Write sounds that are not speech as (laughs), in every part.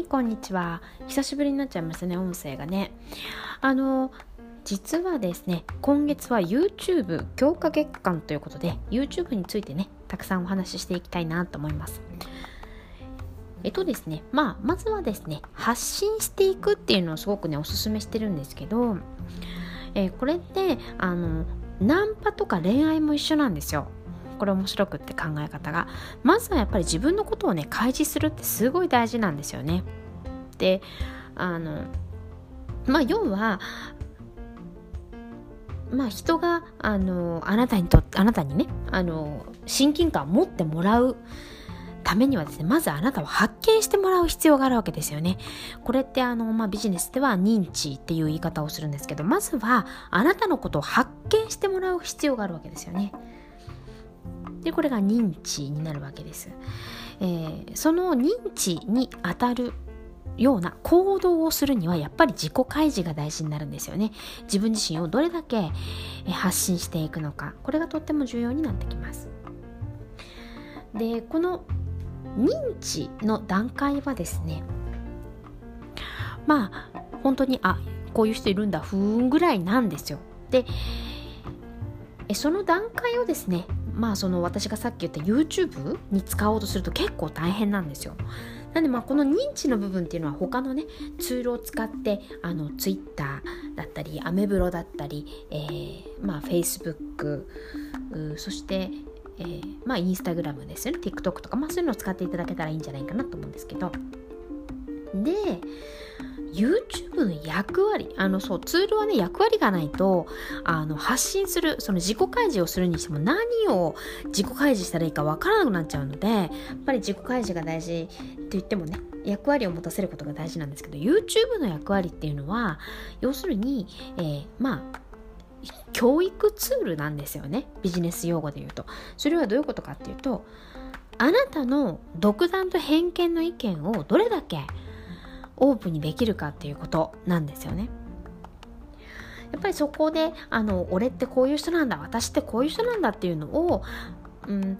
はいこんにちは。久しぶりになっちゃいましたね音声がね。あの実はですね今月は YouTube 強化月間ということで YouTube についてねたくさんお話ししていきたいなと思います。えっとですねまあまずはですね発信していくっていうのをすごくねおすすめしてるんですけど、えー、これってあのナンパとか恋愛も一緒なんですよ。これ面白くって考え方が。まずはやっぱり自分のことをね開示するってすごい大事なんですよね。であのまあ要はまあ人があのあなたにとあなたにねあの親近感を持ってもらうためにはですね、まずあなたを発見してもらう必要があるわけですよね。これってあの、まあ、ビジネスでは認知っていう言い方をするんですけど、まずはあなたのことを発見してもらう必要があるわけですよね。でこれが認知になるわけです、えー、その認知にあたるような行動をするにはやっぱり自己開示が大事になるんですよね。自分自身をどれだけ発信していくのか。これがとっても重要になってきます。でこの認知の段階はですねまあ本当にあこういう人いるんだふーんぐらいなんですよ。でその段階をですねまあその私がさっき言った YouTube に使おうとすると結構大変なんですよ。なんでまあこの認知の部分っていうのは他のねツールを使ってあの Twitter だったりアメブロだったり、えー、まあ Facebook そしてえー、まあインスタグラムですよね。TikTok とかまあそういうのを使っていただけたらいいんじゃないかなと思うんですけど。で YouTube の役割あのそうツールはね役割がないとあの発信するその自己開示をするにしても何を自己開示したらいいかわからなくなっちゃうのでやっぱり自己開示が大事って言ってもね役割を持たせることが大事なんですけど YouTube の役割っていうのは要するに、えー、まあ教育ツールなんですよね。ビジネス用語で言うと。それはどういうことかっていうとあなたの独断と偏見の意見をどれだけオープンにできるかっていうことなんですよね。やっぱりそこであの俺ってこういう人なんだ私ってこういう人なんだっていうのを、うん、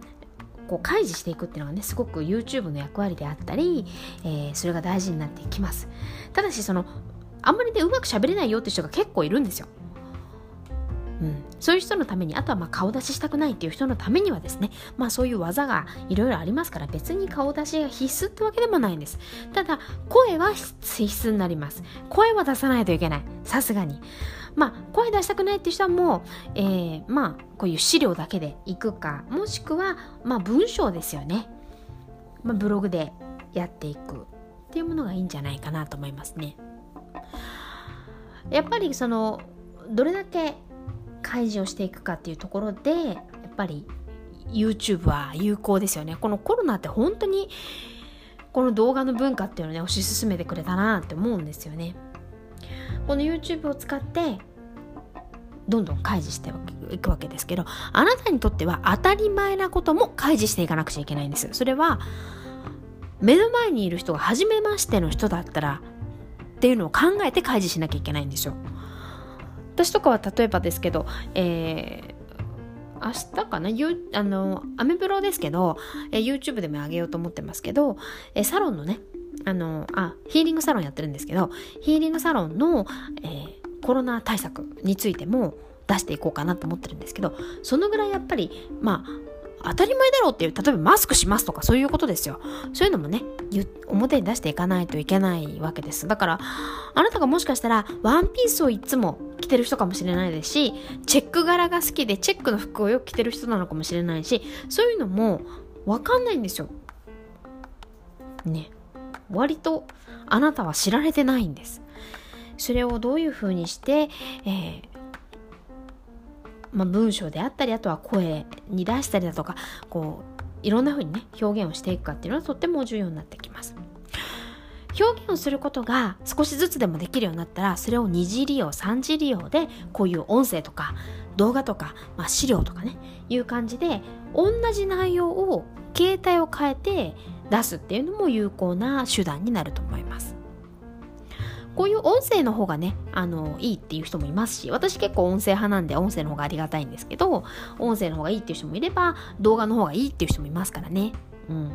こう開示していくっていうのがねすごく YouTube の役割であったり、えー、それが大事になってきますただしそのあんまりねうまく喋れないよって人が結構いるんですよ、そういう人のためにあとはま顔出ししたくないっていう人のためにはですねまあそういう技がいろいろありますから別に顔出しが必須ってわけでもないんです。ただ声は必須になります。声は出さないといけない。さすがに。まあ声出したくないっていう人はもう、えー、まあこういう資料だけでいくか。もしくはまあ文章ですよね、まあ、ブログでやっていくっていうものがいいんじゃないかなと思いますね。やっぱりそのどれだけ開示をしていくかっていうところでやっぱり YouTube は有効ですよね。このコロナって本当にこの動画の文化っていうのをね推し進めてくれたなって思うんですよね。この YouTube を使ってどんどん開示していくわけですけどあなたにとっては当たり前なことも開示していかなくちゃいけないんです。それは目の前にいる人が初めましての人だったらっていうのを考えて開示しなきゃいけないんですよ。私とかは例えばですけど、えー、明日かな？あのアメブロですけど、え、YouTube でも上げようと思ってますけど、え、サロンのねあのあヒーリングサロンやってるんですけどヒーリングサロンの、えー、コロナ対策についても出していこうかなと思ってるんですけどそのぐらいやっぱりまあ当たり前だろうっていう例えばマスクしますとかそういうことですよ。そういうのもね表に出していかないといけないわけです。だからあなたがもしかしたらワンピースをいつもてる人かもしれないですしチェック柄が好きでチェックの服をよく着てる人なのかもしれないしそういうのもわかんないんですよ。ね。割とあなたは知られてないんです。それをどういうふうにして、えー、まあ、文章であったりあとは声に出したりだとかこういろんな風にね表現をしていくかっていうのはとっても重要になってきます。表現をすることが少しずつでもできるようになったらそれを二次利用三次利用でこういう音声とか動画とか、まあ、資料とかねいう感じで同じ内容を携帯を変えて出すっていうのも有効な手段になると思いますこういう音声の方がね、あの、いいっていう人もいますし、私結構音声派なんで音声の方がありがたいんですけど、音声の方がいいっていう人もいれば、動画の方がいいっていう人もいますからね。うん。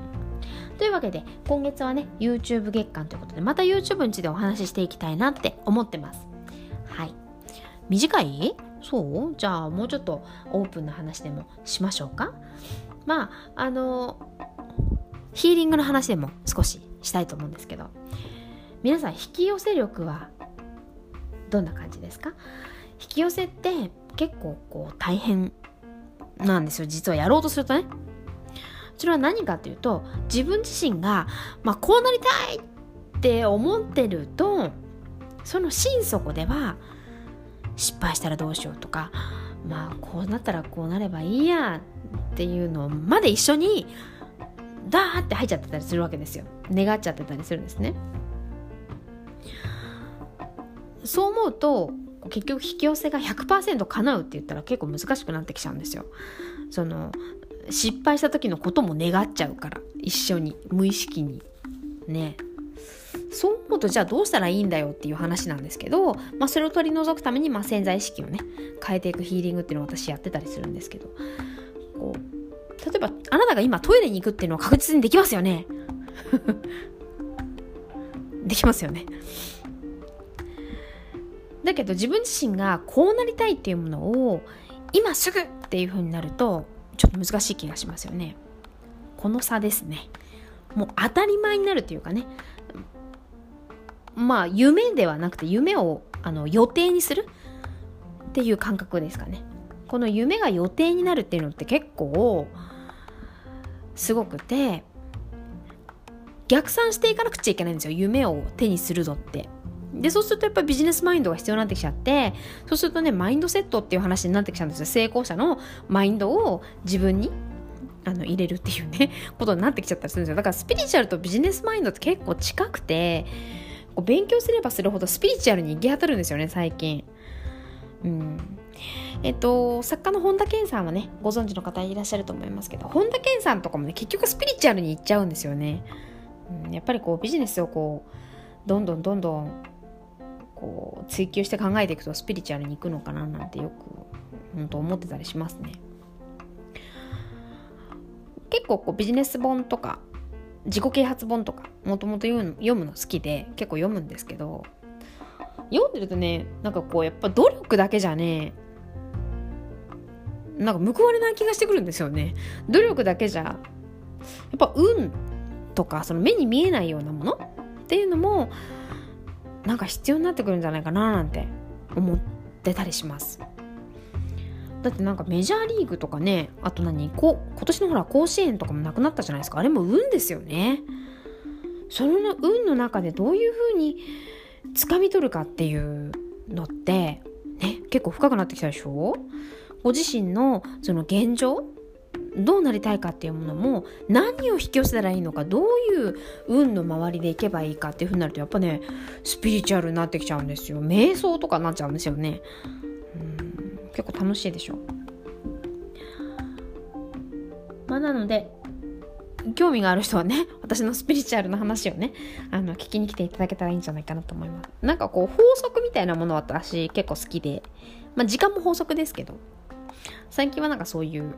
というわけで今月はね YouTube 月間ということでまた YouTube についてお話ししていきたいなって思ってます。はい。短い？そう？じゃあもうちょっとオープンな話でもしましょうか。まああのヒーリングの話でも少ししたいと思うんですけど。皆さん引き寄せ力はどんな感じですか？引き寄せって結構こう大変なんですよ。実はやろうとするとね。それは何かっていうと自分自身が、まあ、こうなりたいって思ってるとその心底では失敗したらどうしようとかまあこうなったらこうなればいいやっていうのまで一緒にダーって入っちゃってたりするわけですよ。願っちゃってたりするんですね。そう思うと結局引き寄せが100%叶うって言ったら結構難しくなってきちゃうんですよ。その失敗した時のことも願っちゃうから一緒に無意識に。ね。そう思うとじゃあどうしたらいいんだよっていう話なんですけど、まあ、それを取り除くために、まあ、潜在意識をね変えていくヒーリングっていうのを私やってたりするんですけどこう例えばあなたが今トイレに行くっていうのは確実にできますよね。(laughs) できますよね。だけど自分自身がこうなりたいっていうものを今すぐっていう風になるとちょっと難しい気がしますよね。この差ですね。もう当たり前になるっていうかね。まあ夢ではなくて夢をあの予定にするっていう感覚ですかね。この夢が予定になるっていうのって結構すごくて逆算していかなくちゃいけないんですよ。夢を手にするぞって。でそうするとやっぱりビジネスマインドが必要になってきちゃってそうするとねマインドセットっていう話になってきちゃうんですよ。成功者のマインドを自分にあの入れるっていうね (laughs) ことになってきちゃったりするんですよ。だからスピリチュアルとビジネスマインドって結構近くてこう勉強すればするほどスピリチュアルに行き当たるんですよね最近。うん。えっと、作家の本田健さんはね、ご存知の方いらっしゃると思いますけど、本田健さんとかもね、結局スピリチュアルに行っちゃうんですよね。うん、やっぱりこうビジネスをこう、どんどんどんどんこう追求して考えていくとスピリチュアルに行くのかななんてよく本当思ってたりしますね。結構こうビジネス本とか自己啓発本とかもともと読むの好きで結構読むんですけど読んでるとねなんかこうやっぱ努力だけじゃねなんか報われない気がしてくるんですよね努力だけじゃやっぱ運とかその目に見えないようなものっていうのもなんか必要になってくるんじゃないかななんて思ってたりします。だってなんかメジャーリーグとかねあと何こ今年のほら甲子園とかもなくなったじゃないですか。あれも運ですよね。その運の中でどういうふうに掴み取るかっていうのってね結構深くなってきたでしょ？ご自身のその現状どうなりたいかっていうものも何を引き寄せたらいいのかどういう運の周りでいけばいいかっていうふうになるとやっぱねスピリチュアルになってきちゃうんですよ。瞑想とかになっちゃうんですよね。うん。結構楽しいでしょ。まあなので興味がある人はね私のスピリチュアルの話をねあの聞きに来ていただけたらいいんじゃないかなと思います。なんかこう法則みたいなものは私結構好きでまあ時間も法則ですけど最近はなんかそういう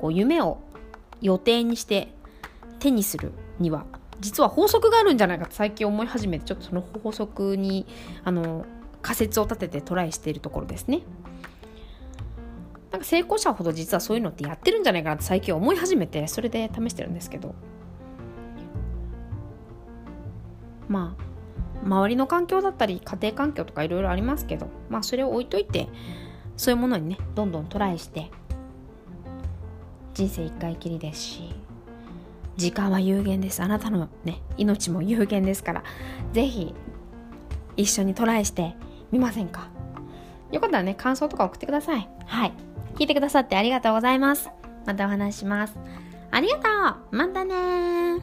こう夢を予定にして手にするには実は法則があるんじゃないかと最近思い始めてちょっとその法則にあの仮説を立ててトライしているところですね。なんか成功者ほど実はそういうのってやってるんじゃないかなって最近思い始めてそれで試してるんですけどまあ周りの環境だったり家庭環境とかいろいろありますけどまあそれを置いといてそういうものにねどんどんトライして人生一回きりですし時間は有限です。あなたのね命も有限ですから是非一緒にトライしてみませんか？よかったらね感想とか送ってください。はい。聞いてくださってありがとうございます。またお話します。ありがとう。またね